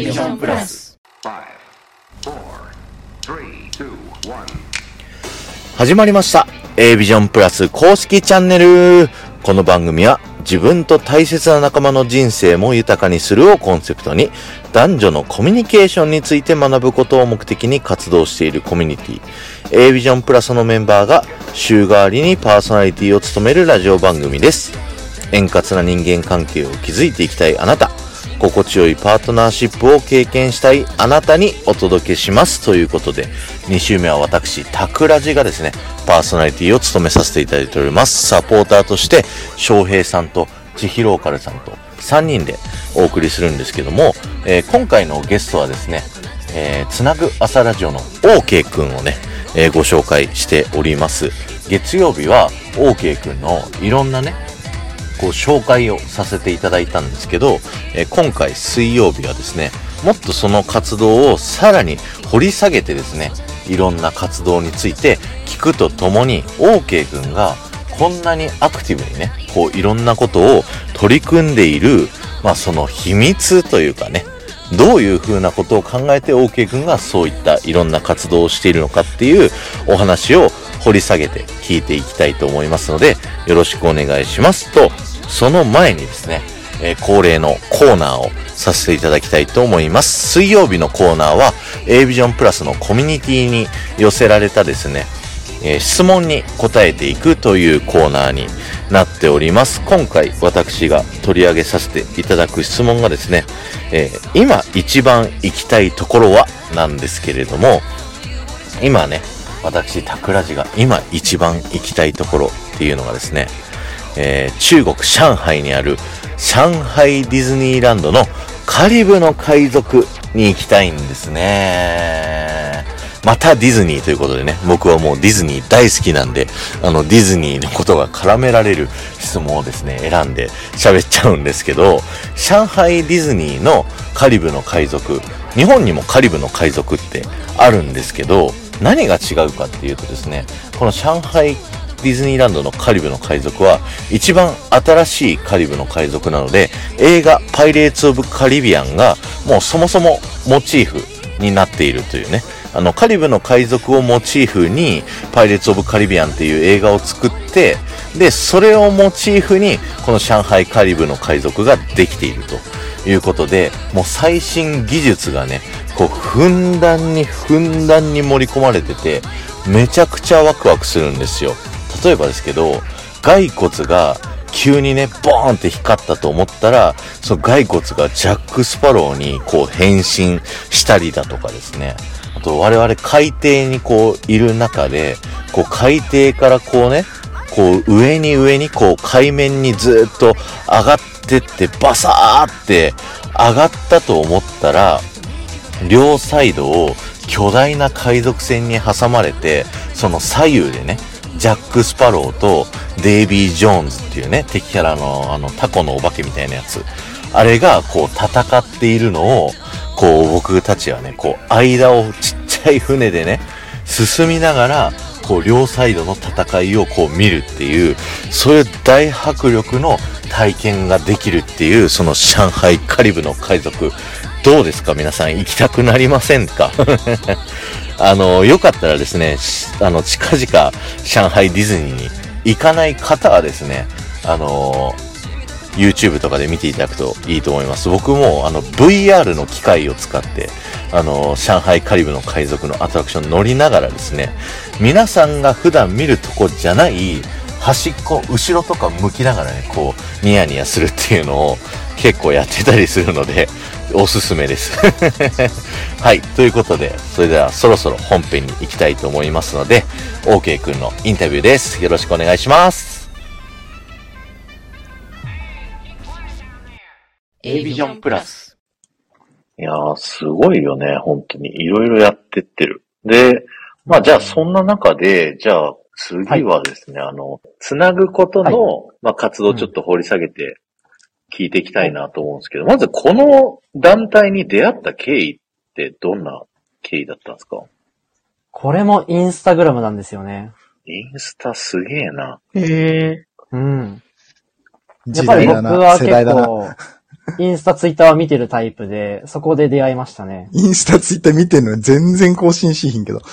ビジョンプラス始まりました。A ビジョンプラス公式チャンネル。この番組は自分と大切な仲間の人生も豊かにするをコンセプトに男女のコミュニケーションについて学ぶことを目的に活動しているコミュニティ。A ビジョンプラスのメンバーが週替わりにパーソナリティを務めるラジオ番組です。円滑な人間関係を築いていきたいあなた。心地よいパートナーシップを経験したいあなたにお届けしますということで、2週目は私、タクラジがですね、パーソナリティを務めさせていただいております。サポーターとして、翔平さんと千尋オカルさんと3人でお送りするんですけども、えー、今回のゲストはですね、えー、つなぐ朝ラジオの OK くんをね、えー、ご紹介しております。月曜日は OK くんのいろんなね、こう紹介をさせていただいたんですけど、えー、今回水曜日はですね、もっとその活動をさらに掘り下げてですね、いろんな活動について聞くとともに、OK 君がこんなにアクティブにね、こういろんなことを取り組んでいる、まあその秘密というかね、どういうふうなことを考えて OK 君がそういったいろんな活動をしているのかっていうお話を掘り下げて聞いていきたいと思いますので、よろしくお願いしますと、その前にですね、えー、恒例のコーナーをさせていただきたいと思います。水曜日のコーナーは A ビジョンプラスのコミュニティに寄せられたですね、えー、質問に答えていくというコーナーになっております。今回私が取り上げさせていただく質問がですね、えー、今一番行きたいところはなんですけれども、今ね、私、タクラジが今一番行きたいところっていうのがですね、えー、中国上海にある上海ディズニーランドのカリブの海賊に行きたいんですね。またディズニーということでね、僕はもうディズニー大好きなんで、あのディズニーのことが絡められる質問をですね、選んで喋っちゃうんですけど、上海ディズニーのカリブの海賊、日本にもカリブの海賊ってあるんですけど、何が違うかっていうとですね、この上海ディズニーランドのカリブの海賊は一番新しいカリブの海賊なので映画パイレーツ・オブ・カリビアンがもうそもそもモチーフになっているというね。あのカリブの海賊をモチーフにパイレーツ・オブ・カリビアンっていう映画を作ってでそれをモチーフにこの上海カリブの海賊ができているということでもう最新技術がねこうふんだんにふんだんに盛り込まれててめちゃくちゃワクワクするんですよ。例えばですけど、骸骨が急にね、ボーンって光ったと思ったら、その骸骨がジャック・スパローにこう変身したりだとかですね。あと我々海底にこういる中で、こう海底からこうね、こう上に上にこう海面にずっと上がってってバサーって上がったと思ったら、両サイドを巨大な海賊船に挟まれて、その左右でね、ジャック・スパローとデイビー・ジョーンズっていうね、敵キャラのあのタコのお化けみたいなやつ。あれがこう戦っているのを、こう僕たちはね、こう間をちっちゃい船でね、進みながら、こう両サイドの戦いをこう見るっていう、そういう大迫力の体験ができるっていう、その上海カリブの海賊。どうですか？皆さん行きたくなりませんか？あの、よかったらですね、あの、近々、上海ディズニーに行かない方はですね、あの、YouTube とかで見ていただくといいと思います。僕も、あの、VR の機械を使って、あの、上海カリブの海賊のアトラクション乗りながらですね、皆さんが普段見るとこじゃない、端っこ、後ろとか向きながらね、こう、ニヤニヤするっていうのを結構やってたりするので、おすすめです はい。ということで、それではそろそろ本編に行きたいと思いますので、OK くんのインタビューです。よろしくお願いします。A ビジョンプラス。いやー、すごいよね。本当に。いろいろやってってる。で、まあじゃあそんな中で、じゃあ次はですね、はい、あの、つなぐことの、はい、まあ活動をちょっと掘り下げて聞いていきたいなと思うんですけど、まずこの団体に出会った経緯ってどんな経緯だったんですか？これもインスタグラムなんですよね。インスタすげえな。へえ。うん。やっぱり僕は結構、インスタ、ツイッターは見てるタイプで、そこで出会いましたね。インスタ、ツイッター見てんのに全然更新しひんけど。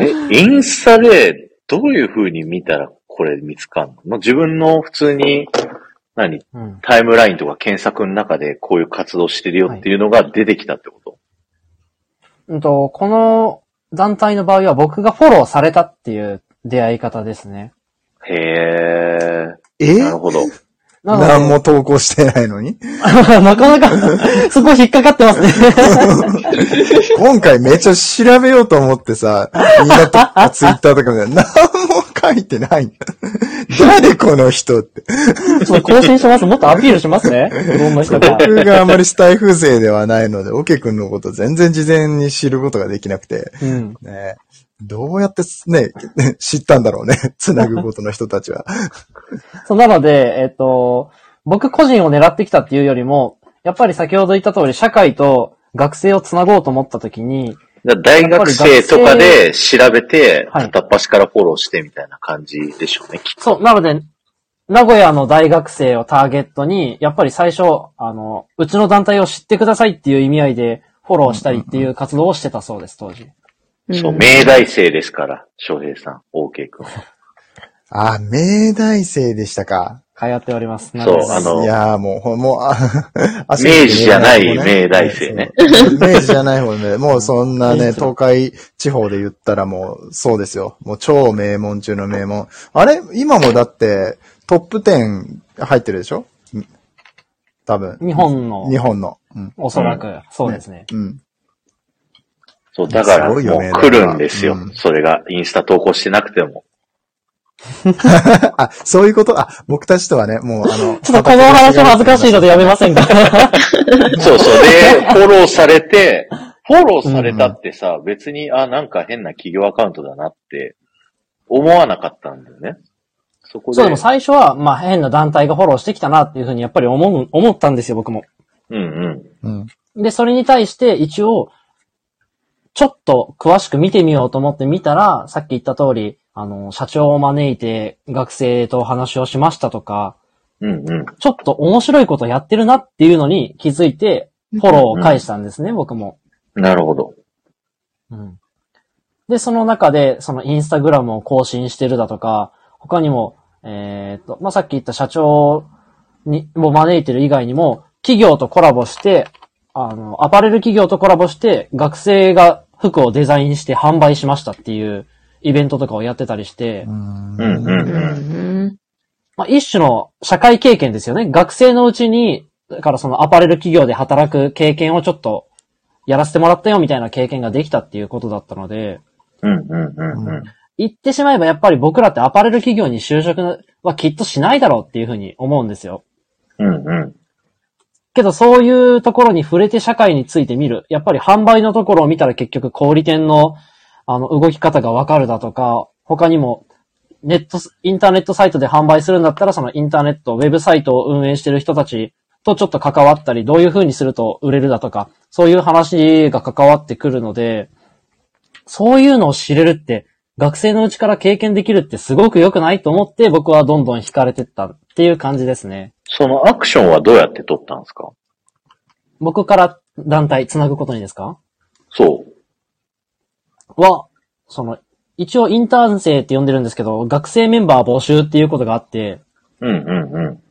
え、インスタでどういう風に見たらこれ見つかんの？もう自分の普通に、何？うん。タイムラインとか検索の中でこういう活動してるよっていうのが出てきたってこと、うんと、この団体の場合は僕がフォローされたっていう出会い方ですね。へえ、え？なるほど。何も投稿してないのに？なかなか、そこ引っかかってますね。今回めっちゃ調べようと思ってさ、インスタとかツイッターとかで何も書いてない。誰この人って。ちょっと更新します。もっとアピールしますね。どんな人か。僕があまりスタイフ勢ではないので、オケ君のこと全然事前に知ることができなくて、うん。ね、どうやってね、知ったんだろうね。つなぐことの人たちは。そう、なので、えっ、と、僕個人を狙ってきたっていうよりも、やっぱり先ほど言った通り、社会と学生をつなごうと思った時に、大学生とかで調べて、はい片っ端からフォローしてみたいな感じでしょうね、きっと。そう、なので、名古屋の大学生をターゲットに、やっぱり最初、あの、うちの団体を知ってくださいっていう意味合いで、フォローしたりっていう活動をしてたそうです、当時。そう、明大生ですから、翔平さん、OK 君は。あ、明大生でしたか。通っております。そうあのいやーもう、ほもう、あ、明明治じゃない明大生ね。明治じゃない方ね。もうそんなね、東海地方で言ったらもう、そうですよ。もう超名門中の名門。あれ？今もだって、トップ10入ってるでしょ？ん多分。日本の日、本の。うん。おそらく、そうですね。うん。そう、だからもう来るんですよ。うんそれが、インスタ投稿してなくても。あ、そういうこと？あ、僕たちとはね、もうあの、ちょっとこの話は恥ずかしいのでやめませんか？そうそう。で、フォローされて、フォローされたってさ、別に、あ、なんか変な企業アカウントだなって思わなかったんだよね。そこで。そう、でも最初は、まあ変な団体がフォローしてきたなっていうふうにやっぱり思う、思ったんですよ、僕も。うんうん。うん。で、それに対して一応、ちょっと詳しく見てみようと思って見たら、さっき言った通り、あの、社長を招いて学生と話をしましたとか、うんうん。ちょっと面白いことやってるなっていうのに気づいて、フォローを返したんですね、僕も。なるほど。うん。で、その中で、そのインスタグラムを更新してるだとか、他にも、えっ、と、まあ、さっき言った社長に、を招いてる以外にも、企業とコラボして、あの、アパレル企業とコラボして、学生が服をデザインして販売しましたっていうイベントとかをやってたりして、うんうんうんううん。ん。まあ、一種の社会経験ですよね。学生のうちに、だからそのアパレル企業で働く経験をちょっとやらせてもらったよみたいな経験ができたっていうことだったので、うんうんうんうん。言ってしまえばやっぱり僕らってアパレル企業に就職はきっとしないだろうっていうふうに思うんですよ。うんうん。けどそういうところに触れて社会について見る。やっぱり販売のところを見たら結局小売店のあの動き方がわかるだとか、他にもネット、インターネットサイトで販売するんだったらそのインターネット、ウェブサイトを運営してる人たちとちょっと関わったり、どういう風にすると売れるだとか、そういう話が関わってくるので、そういうのを知れるって、学生のうちから経験できるってすごく良くないと思って僕はどんどん惹かれてったっていう感じですね。そのアクションはどうやって取ったんですか？僕から団体つなぐことにですか？そう。は、その、一応インターン生って呼んでるんですけど、学生メンバー募集っていうことがあって、うんうんうん。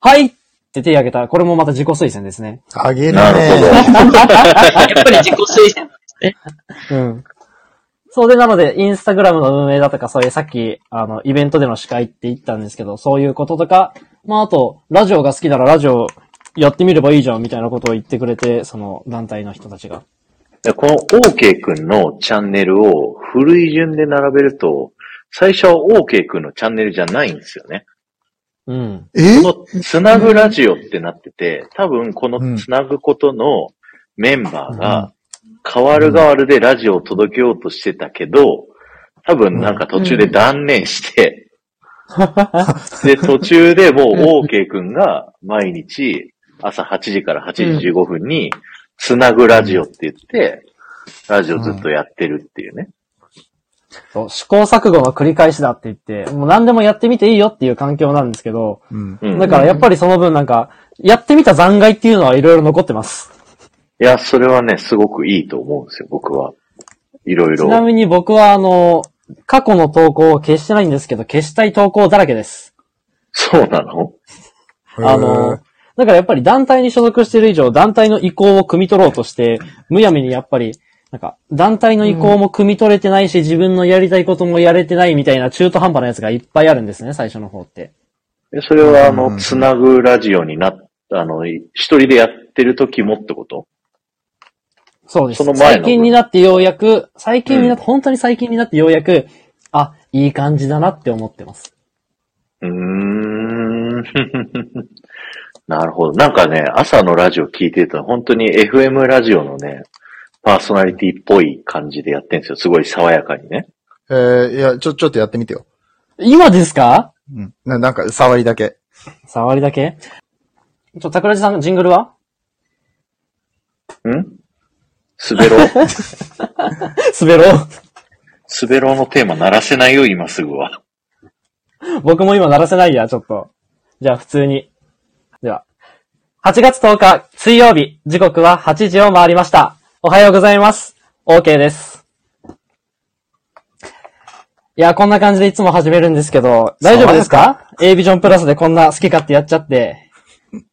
はいって手挙げた。これもまた自己推薦ですね。あげるね。なるほど。やっぱり自己推薦。うん。そうで、なので、インスタグラムの運営だとか、そういうさっき、あの、イベントでの司会って言ったんですけど、そういうこととか、まあ、あと、ラジオが好きならラジオやってみればいいじゃん、みたいなことを言ってくれて、その団体の人たちが。でこの OK くんのチャンネルを古い順で並べると、最初は OK くんのチャンネルじゃないんですよね。うん。え？このつなぐラジオってなってて、多分このつなぐことのメンバーが、変わる変わるでラジオを届けようとしてたけど、多分なんか途中で断念して、で、途中でもう OK くんが毎日朝8時から8時15分につなぐラジオって言って、ラジオずっとやってるっていうね。そう試行錯誤の繰り返しだって言って、もう何でもやってみていいよっていう環境なんですけど、うん。うん。だからやっぱりその分なんか、やってみた残骸っていうのはいろいろ残ってます。いや、それはね、すごくいいと思うんですよ、僕は。いろいろ。ちなみに僕はあの、過去の投稿を消してないんですけど、消したい投稿だらけです。そうなの？あの、だからやっぱり団体に所属している以上、団体の意向を汲み取ろうとして、むやみにやっぱり、なんか、団体の意向も汲み取れてないし、自分のやりたいこともやれてないみたいな中途半端なやつがいっぱいあるんですね、最初の方って。でそれは、あうんの、つなぐラジオになっあの、い一人でやってる時もってこと？そうです。その前の最近になってようやく、最近になって、本当に最近になってようやく、あ、いい感じだなって思ってます。うーん。なるほど。なんかね、朝のラジオ聞いてると、本当に FM ラジオのね、パーソナリティっぽい感じでやってるんですよ。すごい爽やかにね。えー、いや、ちょ、ちょっとやってみてよ。今ですか？うん。ななんか、触りだけ。触りだけ？ちょ、桜地さん、ジングルは？ん？滑ろう。滑ろう。滑ろうのテーマ鳴らせないよ、今すぐは。僕も今鳴らせないや、ちょっと。じゃあ普通に。では。8月10日、水曜日、時刻は8時を回りました。おはようございます。OK です。いや、こんな感じでいつも始めるんですけど、大丈夫ですか ?A ビジョンプラスでこんな好き勝手やっちゃって。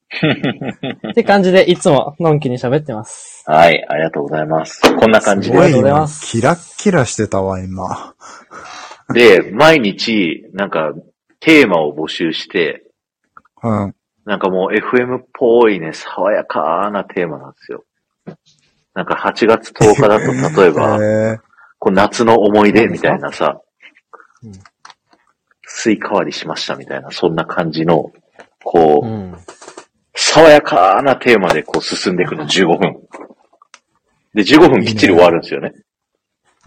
って感じでいつものんきに喋ってます。はい、ありがとうございます。こんな感じありがとうで。ございますキラッキラしてたわ、今。で、毎日、なんか、テーマを募集して、うん。なんかもう FM っぽいね、爽やかなテーマなんですよ。なんか8月10日だと、例えば、えー、こう夏の思い出みたいなさ、スイカ割りしましたみたいな、そんな感じの、こう、うん。爽やかなテーマでこう進んでいくの、15分。で、15分きっちり終わるんですよね。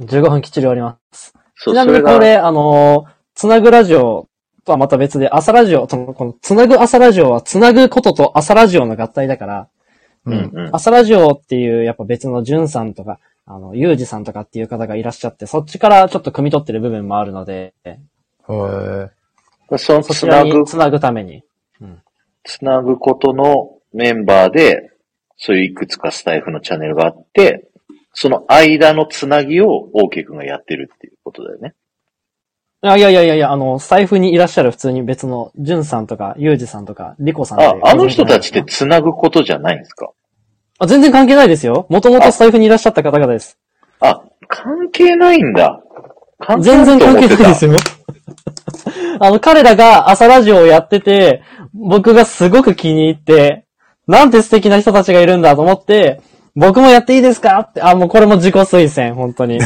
15分きっちり終わります。ちなみにこれ、あのーつなぐラジオとはまた別で、朝ラジオ、そのこのつなぐ朝ラジオはつなぐことと朝ラジオの合体だから、うんうん。朝ラジオっていうやっぱ別のじゅんさんとか、あの、ゆうじさんとかっていう方がいらっしゃって、そっちからちょっと汲み取ってる部分もあるので、えー、そのそちらつなぐに、つなぐために。つなぐことのメンバーで、そういういくつかスタイフのチャンネルがあって、その間のつなぎを OK 君がやってるっていうことだよね。あいやいやいやいや、あの、財布にいらっしゃる普通に別の、じゅんさんとか、ゆうじさんとか、りこさんあ、あの人たちってつなぐことじゃないんですか？あ全然関係ないですよ。もともと財布にいらっしゃった方々です。あ、関係ないんだ。関係全然関係ないですよ。よ。あの、彼らが朝ラジオをやってて、僕がすごく気に入って、なんて素敵な人たちがいるんだと思って、僕もやっていいですか？って、あ、もうこれも自己推薦、本当に。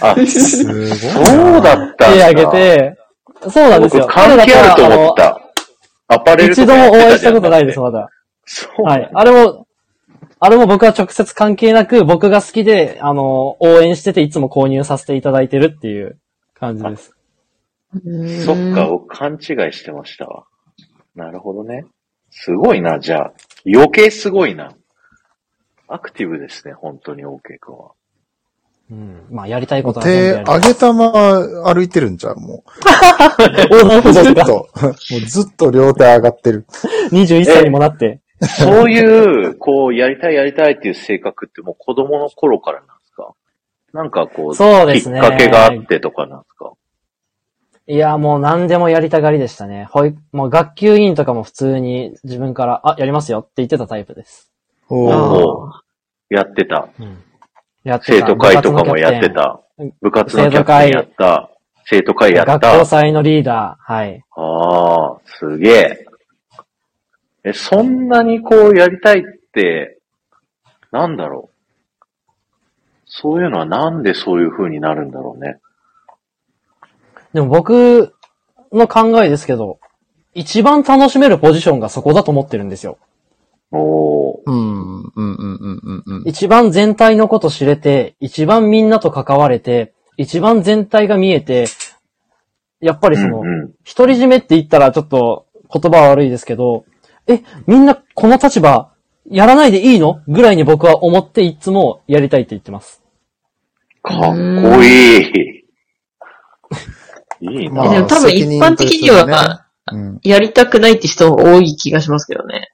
あ、すごいな。そうだったんだ。手挙げて、そうなんですよ。僕関係あると思った。アパレルとか一度もお会いしたことないです、まだ。そう。はい。あれも、あれも僕は直接関係なく、僕が好きで、あの、応援してていつも購入させていただいてるっていう感じです。そっか、僕勘違いしてましたわ。なるほどね。すごいな、じゃあ。余計すごいな。アクティブですね、本当に OK 君は。うん。まあ、やりたいことは全部手やりたい上げたまま歩いてるんじゃん、もう。どずっと、もうずっと両手上がってる。21歳にもなって。そういう、こう、やりたいやりたいっていう性格ってもう子供の頃からなんですか？なんかこう、そうですねきっかけがあってとかなんですか？いや、もう何でもやりたがりでしたね。ほい、もう学級委員とかも普通に自分から、あ、やりますよって言ってたタイプです。おーおやってた。やってた。生徒会とかもやってた。部活のキャプテンやった。生徒会やった。学校祭のリーダー。はい。ああ、すげえ。え、そんなにこうやりたいって、なんだろう。そういうのはなんでそういう風になるんだろうね。でも僕の考えですけど、一番楽しめるポジションがそこだと思ってるんですよ。おー。うん、うん、うん、うん、うんうん。一番全体のこと知れて、一番みんなと関われて、一番全体が見えて、やっぱりその、うんうん独り占めって言ったらちょっと言葉は悪いですけど、え、みんなこの立場、やらないでいいのぐらいに僕は思っていつもやりたいって言ってます。かっこいい。いいな。まあでも多分一般的には。やりたくないって人多い気がしますけどね。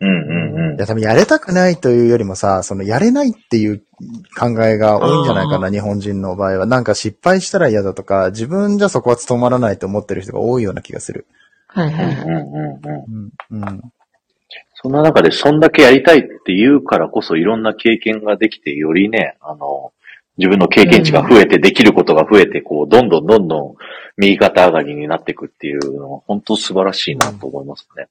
うんうんうんいや、多分やれたくないというよりもさ、そのやれないっていう考えが多いんじゃないかな、日本人の場合は。なんか失敗したら嫌だとか、自分じゃそこは務まらないと思ってる人が多いような気がする。はいはいはい。うんうんうん。うん。うん。そんな中で、そんだけやりたいって言うからこそ、いろんな経験ができて、よりね、あの、自分の経験値が増えて、できることが増えて、こう、どんどんどんどん右肩上がりになっていくっていうのは、本当素晴らしいなと思いますね。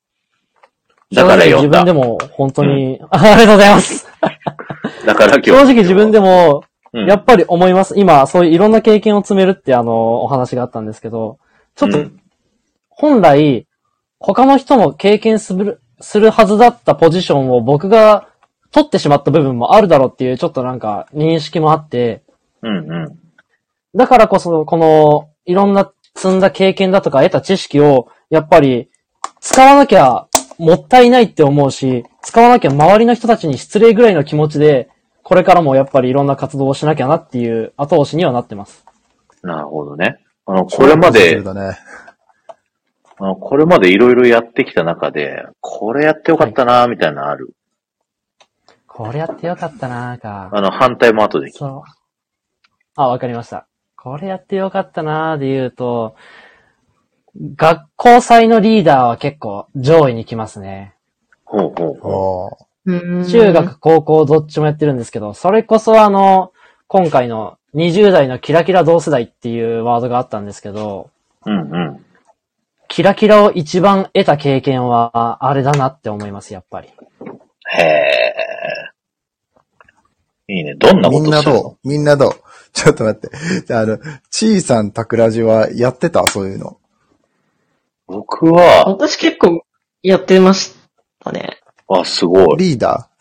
だから読んだ。自分でも本当に、あ ありがとうございます。だから今日。正直自分でも、うん、やっぱり思います。今、そういういろんな経験を積めるってあの、お話があったんですけど、ちょっとうん、本来、他の人も経験する、するはずだったポジションを僕が取ってしまった部分もあるだろうっていう、ちょっとなんか認識もあって、うんうん。だからこそ、この、いろんな積んだ経験だとか得た知識を、やっぱり、使わなきゃもったいないって思うし、使わなきゃ周りの人たちに失礼ぐらいの気持ちで、これからもやっぱりいろんな活動をしなきゃなっていう後押しにはなってます。なるほどね。あの、これまで、だね。あのこれまでいろいろやってきた中で、これやってよかったなみたいなのある？これやってよかったなーか。あの、反対も後で聞く。そう。あ、わかりました。これやってよかったなーで言うと、学校祭のリーダーは結構上位に来ますね。ほうほうほうん中学、高校どっちもやってるんですけど、それこそあの、今回の20代のキラキラ同世代っていうワードがあったんですけど、う。うんうん。キラキラを一番得た経験は、あれだなって思います、やっぱり。へえ。いいね。どんなこみんなとするのどう？みんなどう？ちょっと待って。じゃあ、あの、ちいさんたくらじはやってた？そういうの。僕は、私結構やってましたね。あ、すごい。リーダー？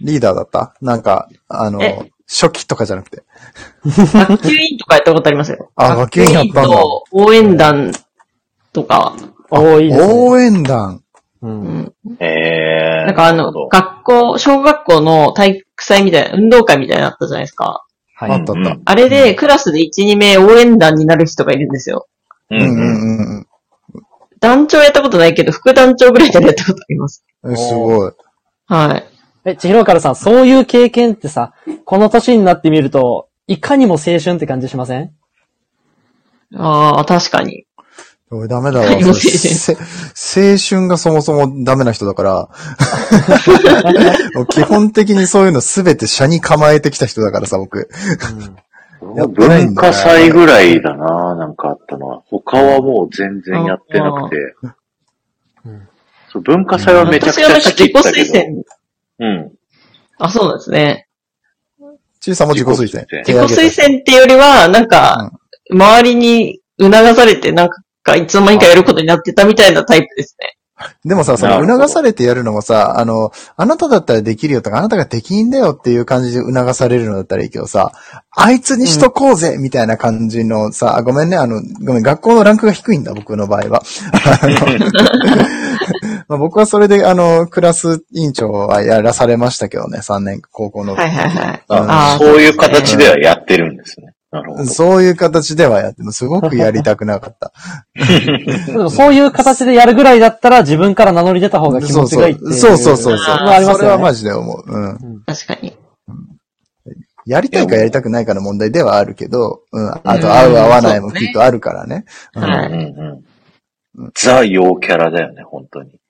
リーダーだった？なんか、あのえ、初期とかじゃなくて。学級委員とかやったことありますよ。あ学級委員やったん応援団とか、多いですね。応援団。う。うんえ。なんかあの、学校、小学校の体育祭みたいな、運動会みたいなのあったじゃないですか。はい。あったあった。あれで、クラスで1、2名応援団になる人がいるんですよ。ううんんううん。んうん団長やったことないけど、副団長ぐらいでやったことあります。うん。すごい。はい。え、ちひろからさん、そういう経験ってさ、この年になってみると、いかにも青春って感じしません？ああ、確かに。俺ダメだわ。青春がそもそもダメな人だから、基本的にそういうのすべて車に構えてきた人だからさ、僕。やってないんだ文化祭ぐらいだな、なんかあったのは。他はもう全然やってなくてうん。そう文化祭はめちゃく私はなんかちゃ好き自己だったけど。推薦。うん。あ、そうなんですね。ちいさんも自己推薦。自己推薦自己推薦っていうよりは、なんか、周りに促されて、なんか、いつの間にかやることになってたみたいなタイプですね。でもさ、その促されてやるのもさ、あの、あなただったらできるよとか、あなたができんだよっていう感じで促されるのだったらいいけどさ、あいつにしとこうぜ、みたいな感じのさ、あごめんね、あの、ごめん、学校のランクが低いんだ、僕の場合は。あの まあ僕はそれで、あの、クラス委員長はやらされましたけどね、3年、高校の。はいはいはい。そういう形ではやってるんですね。なるほど。そういう形ではやっても、すごくやりたくなかった。でもそういう形でやるぐらいだったら自分から名乗り出た方が気持ちがいいっていう。そうそうそうそうそう。それはマジで思う。うん。確かに。やりたいかやりたくないかの問題ではあるけど、うん。あと、合う合わないもきっとあるからね。うんはいうんうん。ザ・陽キャラだよね、本当に。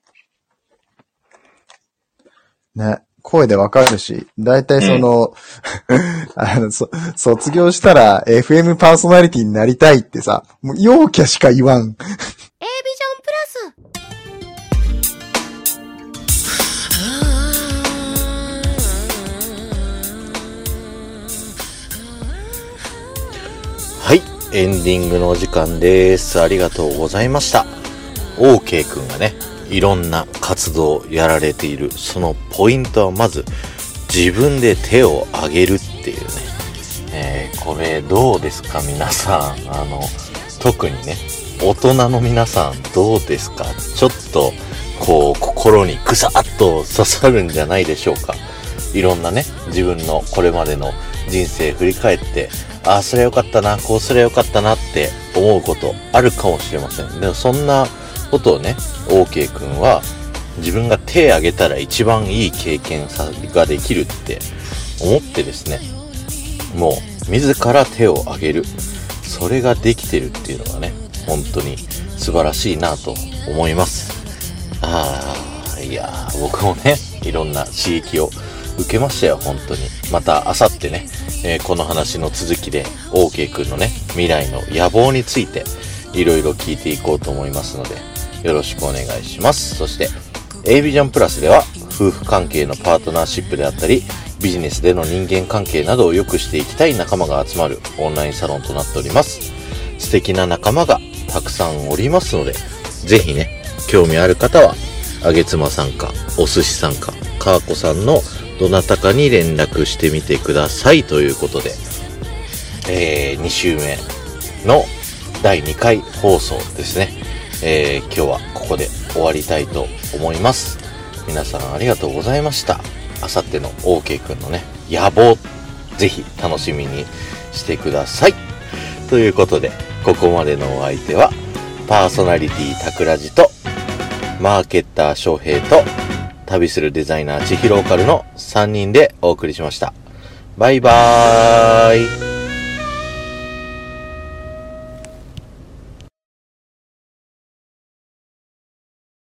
ね。声でわかるし、だいたいその、あの、そ、卒業したら FM パーソナリティになりたいってさ、もう陽キャしか言わん。A ビジョンプラスはい。エンディングのお時間です。ありがとうございました。OK くんがね、いろんな活動をやられている、そのポイントはまず、自分で手を挙げるっていうね。えー、これどうですか皆さん。あの、特にね、大人の皆さんどうですかちょっと、こう、心にぐさっと刺さるんじゃないでしょうか。いろんなね、自分のこれまでの人生振り返って、ああ、それよかったな、こうすればよかったなって思うことあるかもしれません。でもそんなことをね、OK 君は自分が手挙げたら一番いい経験ができるって思ってですね、もう自ら手を挙げる。それができてるっていうのがね、本当に素晴らしいなと思います。ああ、いやー、僕もね、いろんな刺激を受けましたよ、本当に。また、あさってね、えーこの話の続きで、OK くんのね、未来の野望について、いろいろ聞いていこうと思いますので、よろしくお願いします。そして、A ビジョンプラスでは、夫婦関係のパートナーシップであったり、ビジネスでの人間関係などを良くしていきたい仲間が集まるオンラインサロンとなっております。素敵な仲間がたくさんおりますので、ぜひね、興味ある方は、あげつまさんか、お寿司さんか、かーこさんのどなたかに連絡してみてくださいということで、えー、2週目の第2回放送ですね。えー、今日はここで終わりたいと思います。皆さんありがとうございました。あさっての OK くんのね、野望、ぜひ楽しみにしてください。ということで、ここまでのお相手は、パーソナリティタクラジと、マーケッター翔平と、旅するデザイナー千尋オカルの3人でお送りしました。バイバーイ。